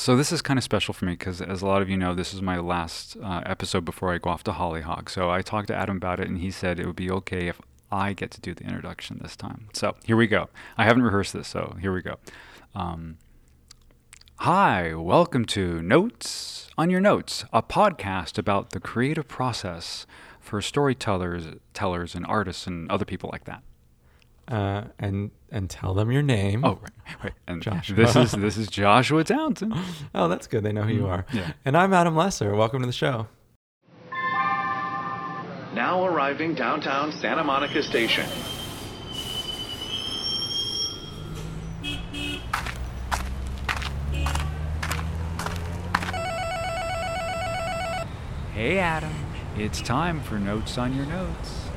So this is kind of special for me because, as a lot of you know, this is my last uh, episode before I go off to Hollyhock. So I talked to Adam about it, and he said it would be okay if I get to do the introduction this time. So here we go. I haven't rehearsed this, so here we go. Um, hi, welcome to Notes on Your Notes, a podcast about the creative process for storytellers, tellers, and artists, and other people like that. Uh, and and tell them your name. Oh, right, right. And Joshua. this is this is Joshua Townsend. Oh, that's good. They know who you are. Yeah. And I'm Adam Lesser. Welcome to the show. Now arriving downtown Santa Monica Station. Hey, Adam. It's time for Notes on Your Notes.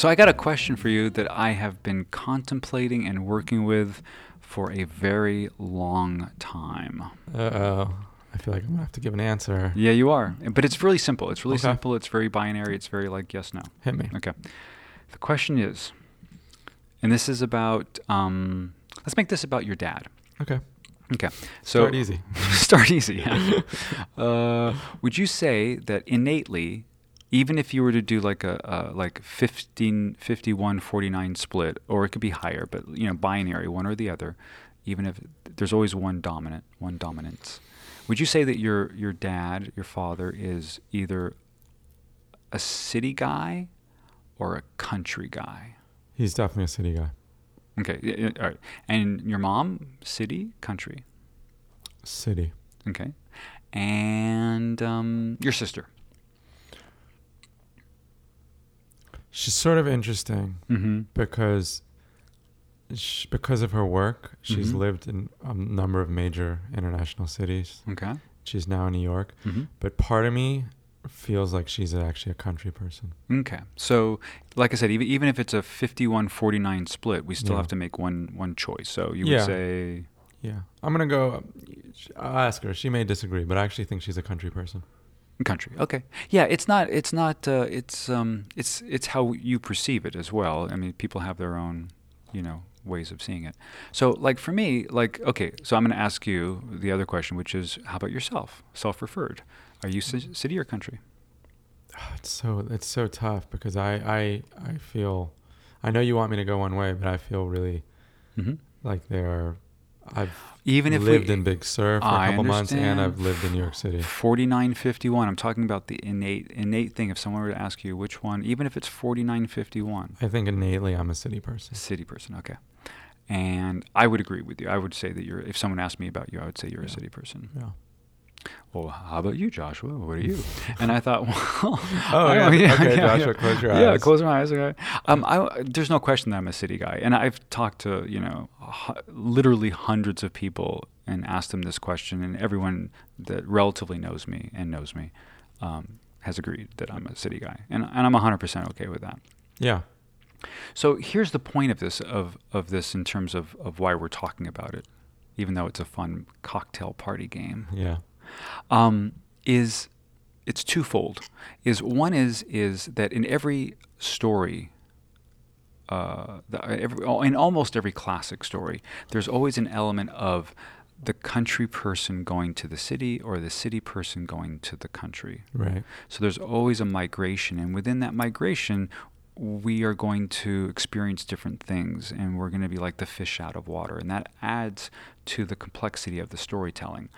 So, I got a question for you that I have been contemplating and working with for a very long time. Uh oh. I feel like I'm gonna have to give an answer. Yeah, you are. But it's really simple. It's really Okay. simple. It's very binary. It's very like yes, no. Hit me. Okay. The question is, and this is about, um, let's make this about your dad. Okay. Okay. So Start easy. start easy. yeah. uh, would you say that innately, even if you were to do like a, a like 15, 51, 49 split, or it could be higher, but you know, binary, one or the other, even if there's always one dominant, one dominance. Would you say that your your dad, your father, is either a city guy or a country guy? He's definitely a city guy. Okay, all right. And your mom, city, country. City. Okay. And um, your sister. She's sort of interesting Mm-hmm. because sh because of her work, she's Mhm. lived in a number of major international cities. Okay. She's now in New York, Mm-hmm. but part of me feels like she's actually a country person. Okay. So, like I said, even, even if it's a 51-49 split, we still Yeah. have to make one one choice. So you Yeah. would say Yeah, I'm gonna go. I'll ask her. She may disagree, but I actually think she's a country person. Country. Okay. Yeah, it's not it's not uh, it's um it's it's how you perceive it as well. I mean, people have their own, you know, ways of seeing it. So, like for me, like okay, so I'm going to ask you the other question, which is how about yourself? Self-referred. Are you ci- city or country? It's so it's so tough because I I I feel. I know you want me to go one way, but I feel really Mm-hmm. like there. I've Even if lived we, in Big Sur for a I couple months, and. I've lived in New York City. 4951. I'm talking about the innate innate thing. If someone were to ask you which one, even if it's 4951, I think innately I'm a city person. city person. Okay. And I would agree with you. I would say that you're. If someone asked me about you, I would say you're a city person. Yeah. Well, how about you, Joshua? What are you? and I thought, well, Oh, I- yeah. Okay, Joshua, close your Yeah, close my eyes. Okay. Um, I, there's no question that I'm a city guy, and I've talked to you know hu- literally hundreds of people and asked them this question, and everyone that relatively knows me and knows me um, has agreed that I'm a city guy, and and I'm 100% okay with that. Yeah. So here's the point of this of of this in terms of of why we're talking about it, even though it's a fun cocktail party game Yeah. Um, is it's twofold. Is one is is that in every story, uh, the, every, in almost every classic story, there's always an element of the country person going to the city or the city person going to the country. Right. So there's always a migration, and within that migration, we are going to experience different things, and we're going to be like the fish out of water, and that adds to the complexity of the storytelling.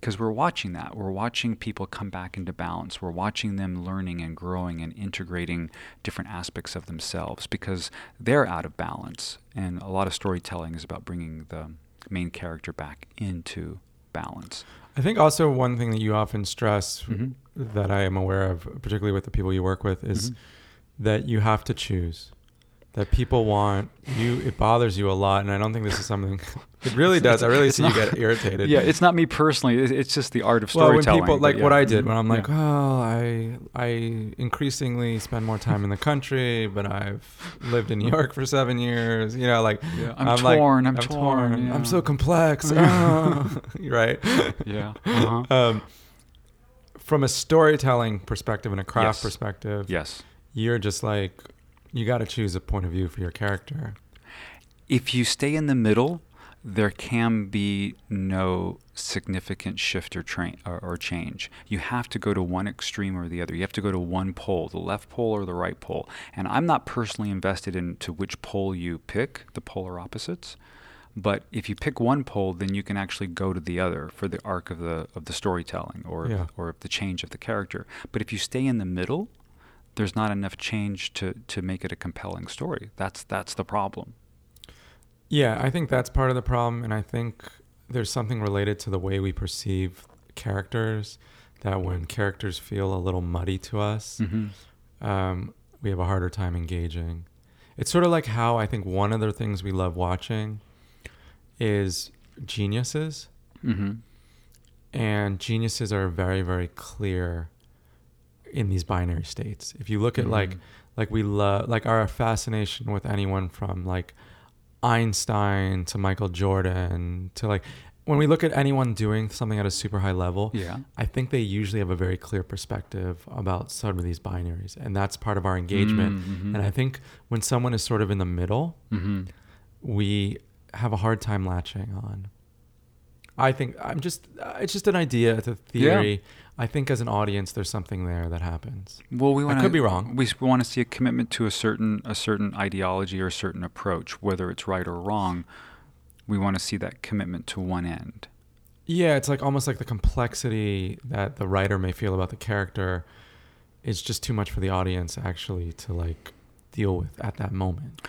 Because we're watching that. We're watching people come back into balance. We're watching them learning and growing and integrating different aspects of themselves because they're out of balance. And a lot of storytelling is about bringing the main character back into balance. I think also one thing that you often stress Mhm. that I am aware of, particularly with the people you work with, is Mhm. that you have to choose. That people want you. It bothers you a lot, and I don't think this is something. It really does. I really it's see you get irritated. Yeah, it's not me personally. It's just the art of storytelling Well, when people like yeah. what I did when I'm Yeah. like, well, I I increasingly spend more time in the country, but I've lived in New York for seven years. You know, like Yeah, I'm, like, torn. I'm, torn. yeah. I'm so complex. Oh. right. Yeah. Uh-huh. Um, from a storytelling perspective and a craft Yes. perspective, yes. you're just like you got to choose a point of view for your character. If you stay in the middle, there can be no significant shift or, train, or, or change. You have to go to one extreme or the other. You have to go to one pole, the left pole or the right pole. And I'm not personally invested into which pole you pick, the polar opposites. But if you pick one pole, then you can actually go to the other for the arc of the of the storytelling or Yeah. or the change of the character. But if you stay in the middle, there's not enough change to, to make it a compelling story. That's that's the problem. Yeah, I think that's part of the problem, and I think there's something related to the way we perceive characters. That when characters feel a little muddy to us, Mm-hmm. um, we have a harder time engaging. It's sort of like how I think one of the things we love watching is geniuses, Mm-hmm. and geniuses are very, very clear in these binary states. If you look at like, Mhm. like we love, like our fascination with anyone from like Einstein to Michael Jordan to like, when we look at anyone doing something at a super high level, Yeah. I think they usually have a very clear perspective about some of these binaries, and that's part of our engagement. Mhm. And I think when someone is sort of in the middle, Mm-hmm. we have a hard time latching on. I think I'm just uh, it's just an idea, it's a theory. I think as an audience there's something there that happens. Well, we want could be wrong. We, we want to see a commitment to a certain a certain ideology or a certain approach, whether it's right or wrong. We want to see that commitment to one end. Yeah, it's like almost like the complexity that the writer may feel about the character is just too much for the audience actually to like deal with at that moment.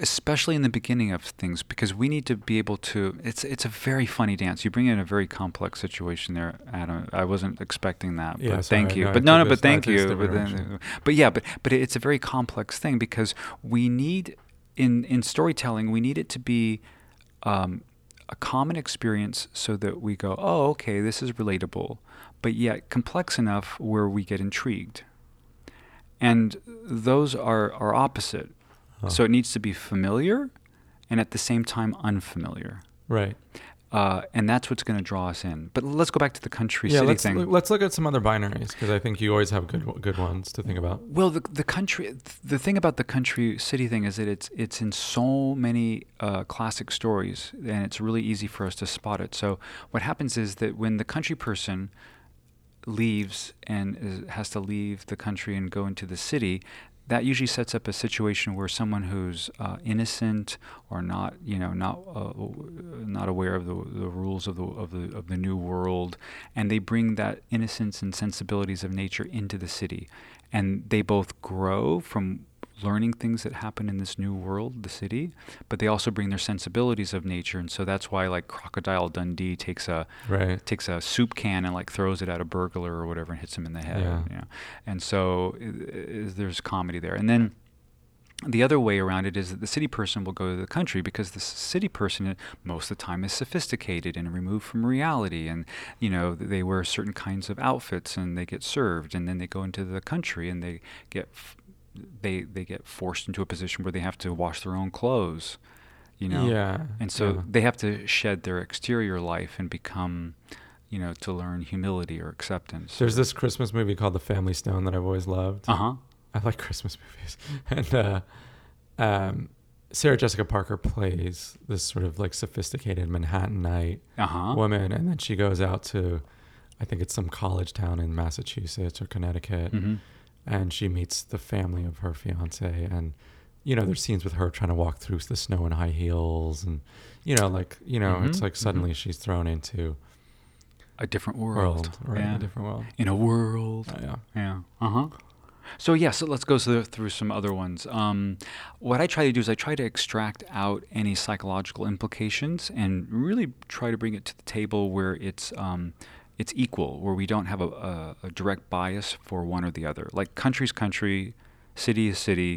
Especially in the beginning of things because we need to be able to it's it's a very funny dance. You bring in a very complex situation there adam. I wasn't expecting that Yeah, but sorry, thank you. No, but no no but thank you. but, then, but yeah but but it's a very complex thing because we need in in storytelling we need it to be um, a common experience so that we go oh okay this is relatable but yet complex enough where we get intrigued. And those are are opposite Huh. so it needs to be familiar and at the same time unfamiliar. Right. Uh, and that's what's going to draw us in. But let's go back to the country yeah, city let's thing. let's look at some other binaries because I think you always have good good ones to think about. well, the, the country, the thing about the country city thing is that it's it's in so many uh, classic stories, and it's really easy for us to spot it. So what happens is that when the country person leaves and is, has to leave the country and go into the city, that usually sets up a situation where someone who's uh, innocent or not, you know, not uh, not aware of the, the rules of the of the of the new world, and they bring that innocence and sensibilities of nature into the city, and they both grow from learning things that happen in this new world, the city, but they also bring their sensibilities of nature, and so that's why like Crocodile Dundee takes a Right. takes a soup can and like throws it at a burglar or whatever and hits him in the head. Yeah. You know? And so i- i- there's comedy there. And then the other way around it is that the city person will go to the country because the city person most of the time is sophisticated and removed from reality and you know they wear certain kinds of outfits and they get served and then they go into the country and they get f- they they get forced into a position where they have to wash their own clothes you know Yeah. and so yeah. they have to shed their exterior life and become, you know, to learn humility or acceptance. there's this Christmas movie called The Family Stone that I've always loved. Uh huh. I like Christmas movies. And uh, um, Sarah Jessica Parker plays this sort of like sophisticated Manhattanite Uh huh. woman, and then she goes out to, I think it's some college town in Massachusetts or Connecticut, hmm and she meets the family of her fiance, and you know there's scenes with her trying to walk through the snow in high heels, and you know like you know it's Mhm, like mhm. suddenly she's thrown into A different world. world, right? Yeah. A different world. In a world. Uh, yeah. Yeah. Uh huh. So yeah, so let's go through, through some other ones. Um, what I try to do is I try to extract out any psychological implications and really try to bring it to the table where it's um, it's equal, where we don't have a, a, a direct bias for one or the other. Like country's country, city is city.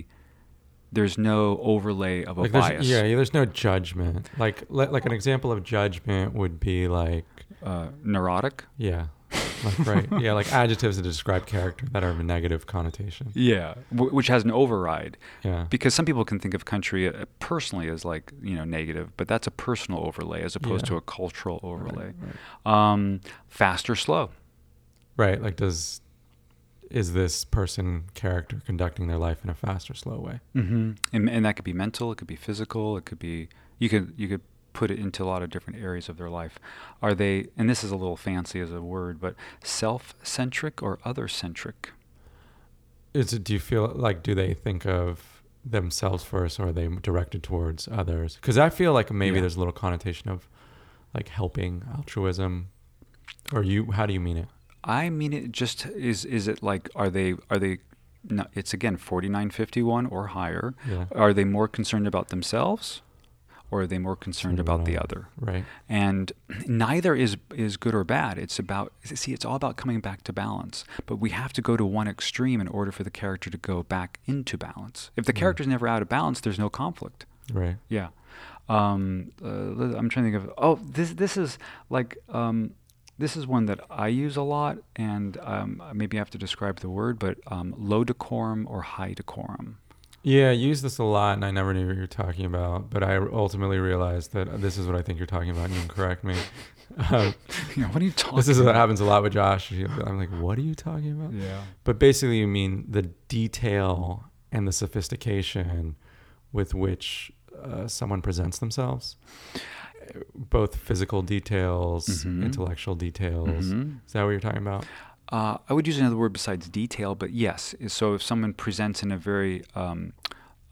there's no overlay of a like there's, bias. yeah, yeah, there's no judgment. Like like an example of judgment would be like Uh, neurotic. yeah, like right, yeah, like adjectives that describe character that are of a negative connotation. Yeah, w- which has an override. Yeah, Because some people can think of country uh, personally as like you know negative, but that's a personal overlay as opposed Yeah. to a cultural overlay. Right, right. Um, fast or slow? Right, like does is this person character conducting their life in a fast or slow way? Mm-hmm. And, and that could be mental, it could be physical, it could be you could you could put it into a lot of different areas of their life. Are they? And this is a little fancy as a word, but self-centric or other-centric? Is it? Do you feel like do they think of themselves first, or are they directed towards others? Because I feel like maybe Yeah. there's a little connotation of like helping, altruism, or you. How do you mean it? I mean, it just is. Is it like are they are they? No, it's again forty nine fifty one or higher. Yeah. Are they more concerned about themselves, or are they more concerned about the other? Right. And neither is is good or bad. It's about see, it's all about coming back to balance. But we have to go to one extreme in order for the character to go back into balance. If the Mm. character's never out of balance, there's no conflict. Right. Yeah. Um, uh, I'm trying to think of. Oh, this this is like um, this is one that I use a lot, and um, maybe I have to describe the word, but um, low decorum or high decorum. Yeah, I use this a lot, and I never knew what you were talking about. But I ultimately realized that this is what I think you're talking about, and you can correct me. Uh, know, what are you talking? this is what happens a lot with Josh. I'm like, what are you talking about? Yeah. But basically, you mean the detail and the sophistication with which uh, someone presents themselves, both physical details, Mhm. intellectual details. Mhm. Is that what you're talking about? Uh, I would use another word besides detail, but yes. So if someone presents in a very um,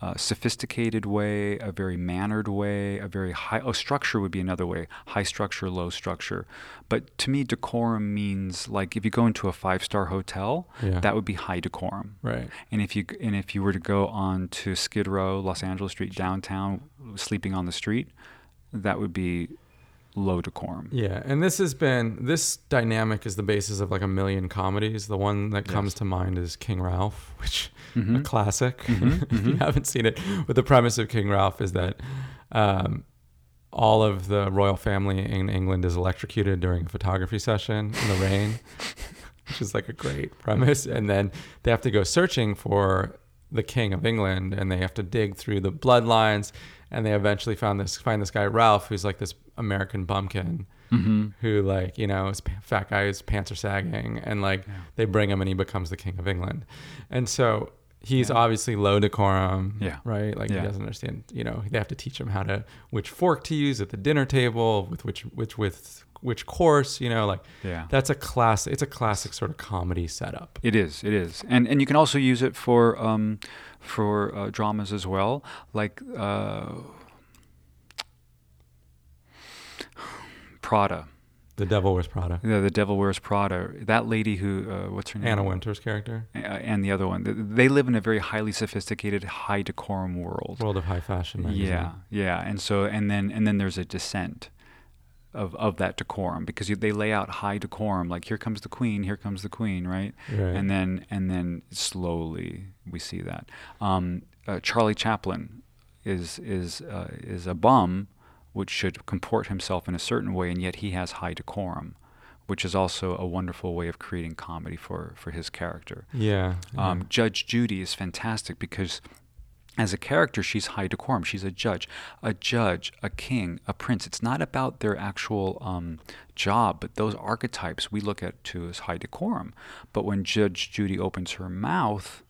uh, sophisticated way, a very mannered way, a very high, oh, structure would be another way high structure, low structure. But to me, decorum means like if you go into a five star hotel, Yeah. that would be high decorum. Right. And if you and if you were to go on to Skid Row, Los Angeles Street, downtown, sleeping on the street, that would be low decorum. Yeah, and this has been this dynamic is the basis of like a million comedies. The one that comes Yes. to mind is King Ralph, which a Mhm. classic. Mhm, if you mhm. haven't seen it, but the premise of King Ralph is that um, all of the royal family in England is electrocuted during a photography session in the rain, which is like a great premise. And then they have to go searching for the King of England, and they have to dig through the bloodlines. And they eventually found this find this guy Ralph, who's like this American bumpkin Mm-hmm. who like you know his p- fat guy his pants are sagging and like Yeah. they bring him and he becomes the king of england and so he's Yeah. obviously low decorum Yeah. right like Yeah. he doesn't understand you know they have to teach him how to which fork to use at the dinner table with which which with which course you know like Yeah. that's a class it's a classic sort of comedy setup It is. It is, and and you can also use it for um, for uh, dramas as well, like uh, Prada. The devil wears prada The, the Devil Wears Prada. That lady who, uh, what's her name? anna Wintour's character Uh, and the other one. They live in a very highly sophisticated, high decorum world. world of high fashion magazine. Yeah, yeah, and so and then and then there's a descent of of that decorum because you, they lay out high decorum, like here comes the queen, here comes the queen, right? Right. And then and then slowly we see that. Um, uh, Charlie Chaplin is is uh, is a bum, which should comport himself in a certain way, and yet he has high decorum. Which is also a wonderful way of creating comedy for, for his character. yeah, yeah. Um, Judge Judy is fantastic because as a character, she's high decorum. She's a judge, a judge, a king, a prince. It's not about their actual um, job, but those archetypes we look at too as high decorum. But when Judge Judy opens her mouth,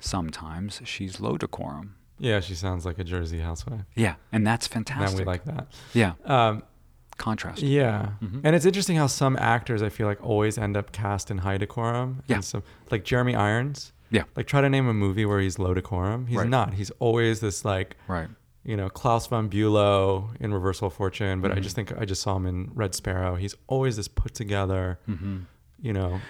sometimes she's low decorum. Yeah she sounds like a jersey housewife Yeah, and that's fantastic. and we like that yeah, um, contrast. Yeah, Mhm. and it's interesting how some actors I feel like always end up cast in high decorum. Yeah. and some like Jeremy Irons. Yeah. like try to name a movie where he's low decorum. He's Right. not. He's always this like Right. you know Klaus von Bülow in Reversal of Fortune. But I Mhm. just think I just saw him in Red Sparrow. He's always this put together. hmm You know,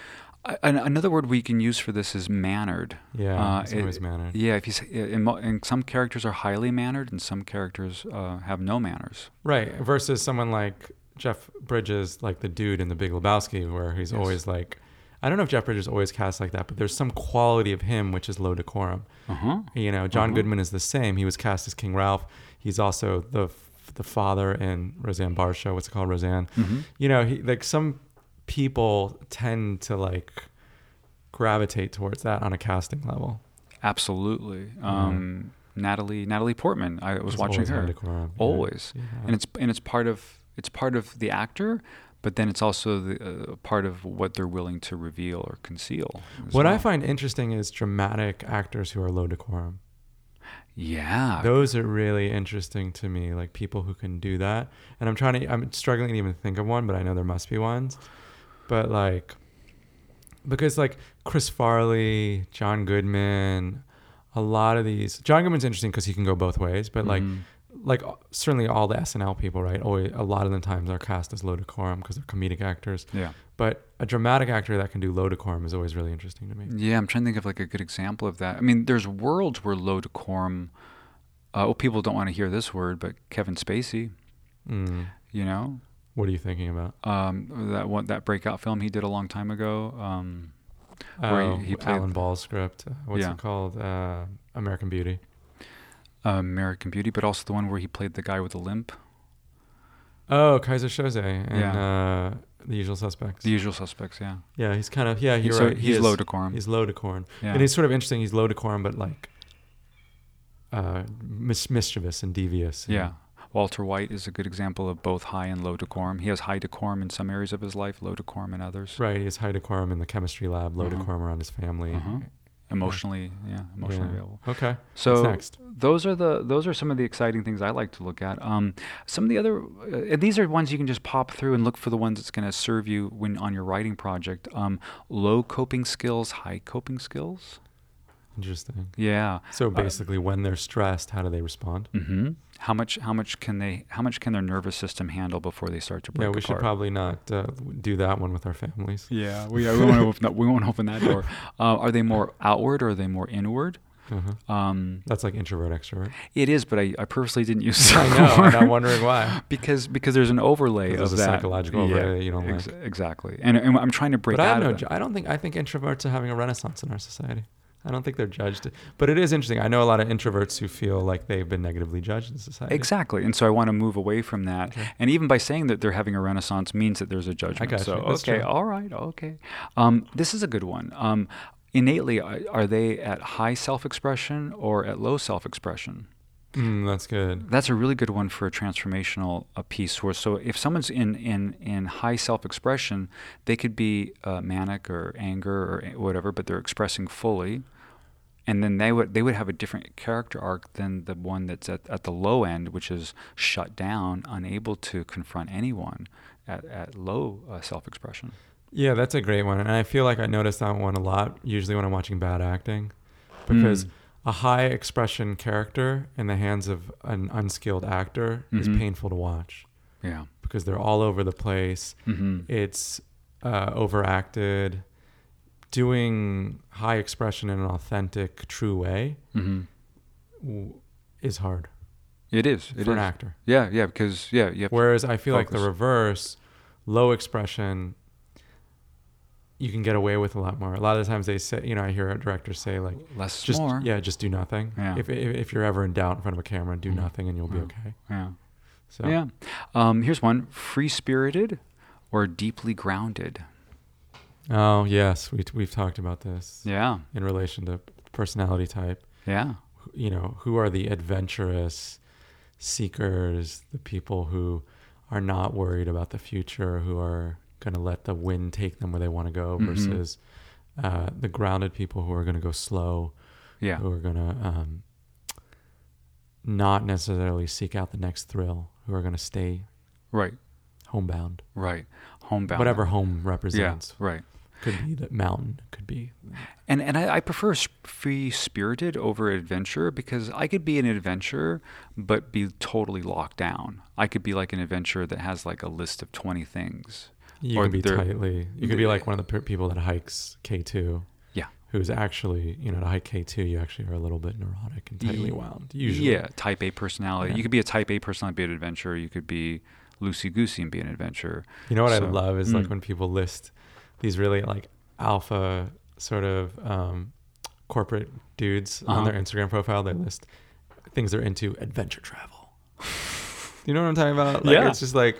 Another word we can use for this is mannered. yeah, Uh, he's it- always mannered. Yeah, if you say, in, and some characters are highly mannered, and some characters uh, have no manners. Right. Versus someone like Jeff Bridges, like the dude in The Big Lebowski, where he's Yes. always like, I don't know if Jeff Bridges always cast like that, but there's some quality of him which is low decorum. Uh huh. You know, John Uh-huh. Goodman is the same. He was cast as King Ralph. He's also the the father in Roseanne Barr's show. What's it called, Roseanne? Mm-hmm. You know, he like some people tend to like gravitate towards that on a casting level. Absolutely. Um, Natalie Natalie Portman. I was It's watching her yeah. always, Yeah. and it's and it's part of it's part of the actor, but then it's also the uh, part of what they're willing to reveal or conceal. What I find interesting is dramatic actors who are low decorum. yeah, Those are really interesting to me, like people who can do that. And I'm trying to, I'm struggling to even think of one, but I know there must be ones. But like, because like Chris Farley, John Goodman, a lot of these, John Goodman's interesting because he can go both ways, but like, Mhm. like certainly all the SNL people, right? Always, a lot of the times are cast as low decorum because they're comedic actors. yeah. But a dramatic actor that can do low decorum is always really interesting to me. Yeah, I'm trying to think of like a good example of that. I mean, there's worlds where low decorum. Uh, well, people don't want to hear this word, but Kevin Spacey. Mm. You know, What are you thinking about? um, that one that breakout film he did a long time ago. Um, Where Oh, he- he played- Alan Ball's script. Uh, What's Yeah. it called? Uh, American Beauty. American Beauty, but also the one where he played the guy with the limp. Oh, Keyser Söze and Yeah. uh, The Usual Suspects. The Usual Suspects. Yeah, yeah, he's kind of yeah. You're so right. he's is- low decorum. He's low decorum, yeah. and he's sort of interesting. He's low decorum, but like uh, mis- mischievous and devious. and- yeah. Walter White is a good example of both high and low decorum. He has high decorum in some areas of his life, low decorum in others. right. He has high decorum in the chemistry lab, low Uh-huh. decorum around his family. Uh-huh. Emotionally, yeah, emotionally Yeah. available. Okay. So those are the those are some of the exciting things I like to look at. Um, some of the other uh, these are ones you can just pop through and look for the ones that's going to serve you when on your writing project. Um, low coping skills, high coping skills. Interesting. Yeah. So Uh, basically, when they're stressed, how do they respond? hmm How much how much can they how much can their nervous system handle before they start to break Yeah, we apart? should probably not uh, do that one with our families. Yeah, we, we won't open that, we won't open that door. Uh, are they more outward or are they more inward? Uh-huh. Um, That's like introvert extrovert. it is, but I, I purposely didn't use. I that know, and I'm wondering why. because because there's an overlay of there's a that psychological overlay that you don't like. Exactly, and, and I'm trying to break but I out have no. of ju- that. I don't think. I think introverts are having a renaissance in our society. I don't think they're judged. But it is interesting. I know a lot of introverts who feel like they've been negatively judged in society. Exactly, and so I want to move away from that. Okay. And even by saying that they're having a renaissance means that there's a judgment. got so. Okay, true. all right, okay. Um, this is a good one. Um, innately, are, they at high self-expression or at low self-expression? Mm, that's good. That's a really good one for a transformational uh, piece. Where so if someone's in in in high self-expression, they could be uh, manic or anger or whatever, but they're expressing fully, and then they would they would have a different character arc than the one that's at, at the low end, which is shut down, unable to confront anyone at at low uh, self-expression. Yeah, that's a great one, and I feel like I notice that one a lot. Usually when I'm watching bad acting, because Mm. a high expression character in the hands of an unskilled actor is Mhm. painful to watch Yeah. because they're all over the place. hmm it's uh, overacted. Doing high expression in an authentic, true way hmm w- is hard It is. It for an actor. Yeah. Yeah. Because yeah, to- Whereas I feel like the reverse, low expression, you can get away with a lot more. A lot of the times they say, you know, I hear directors say like, less just more. yeah, just do nothing. Yeah. If, if if you're ever in doubt in front of a camera, do Mhm. nothing and you'll be Yeah. okay. Yeah. So Yeah. Um, here's one: free-spirited or deeply grounded. Oh yes, we we've talked about this Yeah. in relation to personality type. Yeah. you know, who are the adventurous seekers, the people who are not worried about the future, who are going to let the wind take them where they want to go, Mhm. versus uh, the grounded people who are going to go slow, Yeah. who are going to um, not necessarily seek out the next thrill, who are going to stay Right. homebound. Right. Homebound. Whatever home Yeah. represents. Right. Could be the mountain, could be. And and I, I prefer free spirited over adventure because I could be an adventurer but be totally locked down. I could be like an adventurer that has like a list of twenty things. You Or can be tightly. You could be like one of the people that hikes K two. Yeah. Who's actually, you know, to hike K two, you actually are a little bit neurotic and tightly wound. Usually. Yeah, type A personality. Yeah. You could be a type A personality, be an adventurer. You could be loosey goosey and be an adventurer. You know what I love is like Mm. when people list these really like alpha sort of um, corporate dudes Uh-huh. on their Instagram profile. They list things they're into: adventure travel. you know what I'm talking about? Like, Yeah. It's just like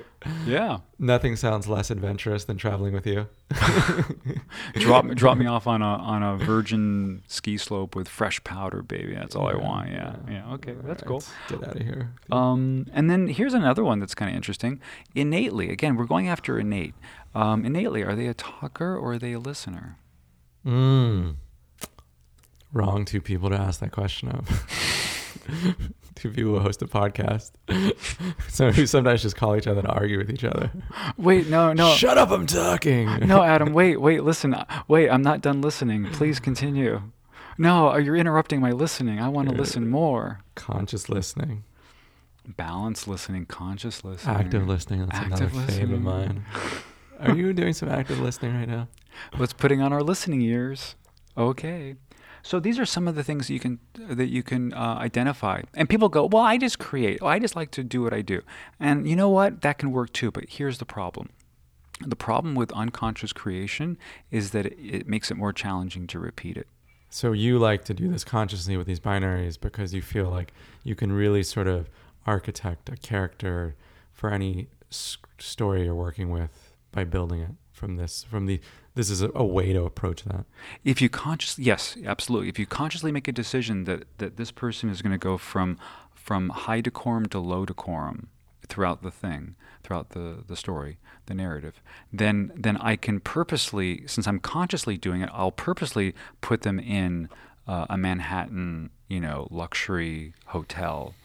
Yeah. nothing sounds less adventurous than traveling with you. drop me drop me off on a on a virgin ski slope with fresh powder, baby. That's all I want. Yeah. Yeah. Okay. That's cool. Get out of here. Um, and then here's another one that's kind of interesting. Innately, again, we're going after innate. Um, innately, are they a talker or are they a listener? Mm. Wrong two people to ask that question of. two people who host a podcast. so who sometimes just call each other to argue with each other. Wait, no, no, Shut up, I'm talking. no, Adam. Wait, wait, listen. Wait, I'm not done listening. Please continue. No, you're interrupting my listening. I want to listen more. Conscious listening. Balanced listening, conscious listening, Active listening. That's Active another fave of listening. mine. Are you doing some active listening right now? What's putting on our listening ears? Okay. So these are some of the things that you can that you can uh, identify. And people go, "Well, I just create. Oh, I just like to do what I do." And you know what? That can work too. But here's the problem. The problem with unconscious creation is that it, it makes it more challenging to repeat it. So you like to do this consciously with these binaries because you feel like you can really sort of architect a character for any story you're working with by building it from this from the this is a, a way to approach that. If you consciously, yes, absolutely. If you consciously make a decision that, that this person is going to go from from high decorum to low decorum throughout the thing, throughout the, the story, the narrative, then then I can purposely, since I'm consciously doing it, I'll purposely put them in uh, a Manhattan, you know, luxury hotel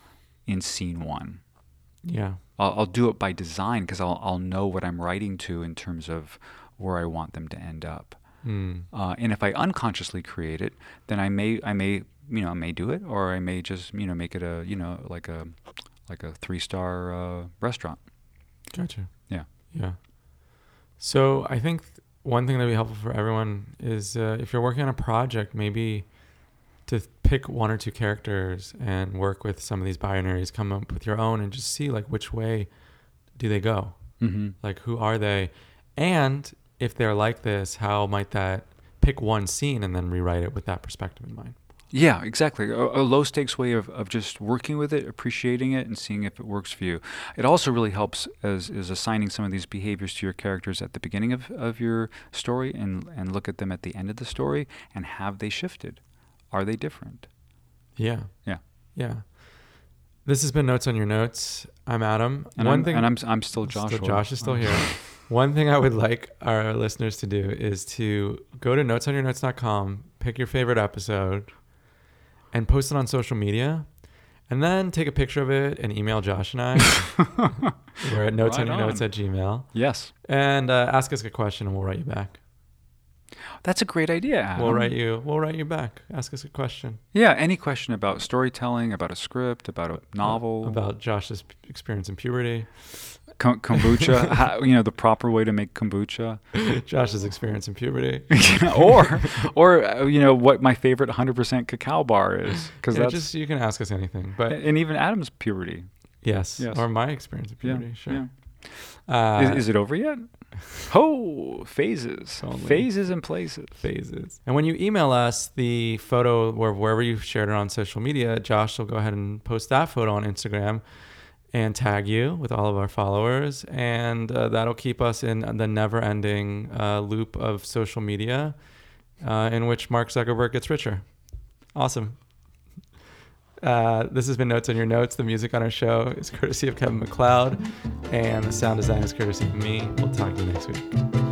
in scene one. Yeah. I'll, I'll do it by design because I'll I'll know what I'm writing to in terms of where I want them to end up. Mm. Uh, and if I unconsciously create it, then I may I may you know I may do it, or I may just you know make it a you know like a like a three star uh, restaurant. Gotcha. Yeah. Yeah. So I think th- one thing that would be helpful for everyone is uh, if you're working on a project, maybe to pick one or two characters and work with some of these binaries, come up with your own, and just see like which way do they go. Mm-hmm. Like who are they, and if they're like this, how might that pick one scene and then rewrite it with that perspective in mind. Yeah, exactly. A, a low stakes way of, of just working with it, appreciating it, and seeing if it works for you. It also really helps as is assigning some of these behaviors to your characters at the beginning of, of your story and and look at them at the end of the story and have they shifted? Are they different? Yeah. Yeah. Yeah. This has been notes on your notes. I'm Adam. And one I'm, thing and I'm I'm still Still- Josh is still here. One thing I would like our listeners to do is to go to notesonyournotes.com, pick your favorite episode, and post it on social media, and then take a picture of it and email Josh and I. We're at notesonyournotes on. at Gmail. Yes, And uh, ask us a question and we'll write you back. That's a great idea. Adam. We'll write you we'll write you back. Ask us a question. Yeah, any question about storytelling, about a script, about a novel, About Josh's experience in puberty. Kom- kombucha, how, you know, the proper way to make kombucha, Josh's experience in puberty. or, or uh, you know, what my favorite 100% cacao bar is, because Yeah, that's just you can ask us anything. But and even Adam's puberty. yes, Yes. or my experience in Yeah, puberty, sure. yeah. Uh, is, is it over yet? Oh, phases, Only. phases and places. phases. And when you email us the photo or wherever you've shared it on social media, Josh will go ahead and post that photo on Instagram and tag you with all of our followers. And uh, that'll keep us in the never ending uh, loop of social media uh, in which Mark Zuckerberg gets richer. Awesome. Uh, this has been Notes on Your Notes. The music on our show is courtesy of Kevin MacLeod, and the sound design is courtesy of me. We'll talk to you next week.